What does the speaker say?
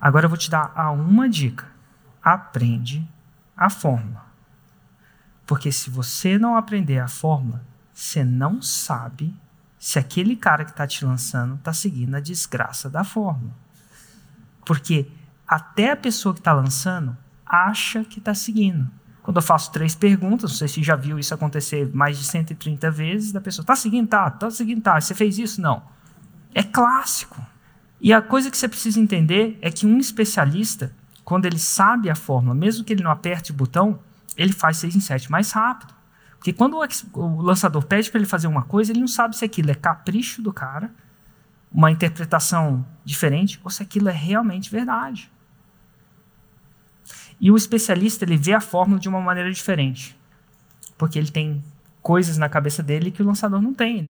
Agora eu vou te dar a uma dica. Aprende a fórmula. Porque se você não aprender a fórmula, você não sabe se aquele cara que está te lançando está seguindo a desgraça da fórmula. Porque até a pessoa que está lançando acha que está seguindo. Quando eu faço três perguntas, não sei se já viu isso acontecer mais de 130 vezes, da pessoa, está seguindo? Tá, está seguindo, tá. Você fez isso? Não. É clássico. E a coisa que você precisa entender é que um especialista, quando ele sabe a fórmula, mesmo que ele não aperte o botão, ele faz 6 em 7 mais rápido. Porque quando o, lançador pede para ele fazer uma coisa, ele não sabe se aquilo é capricho do cara, uma interpretação diferente, ou se aquilo é realmente verdade. E o especialista ele vê a fórmula de uma maneira diferente, porque ele tem coisas na cabeça dele que o lançador não tem.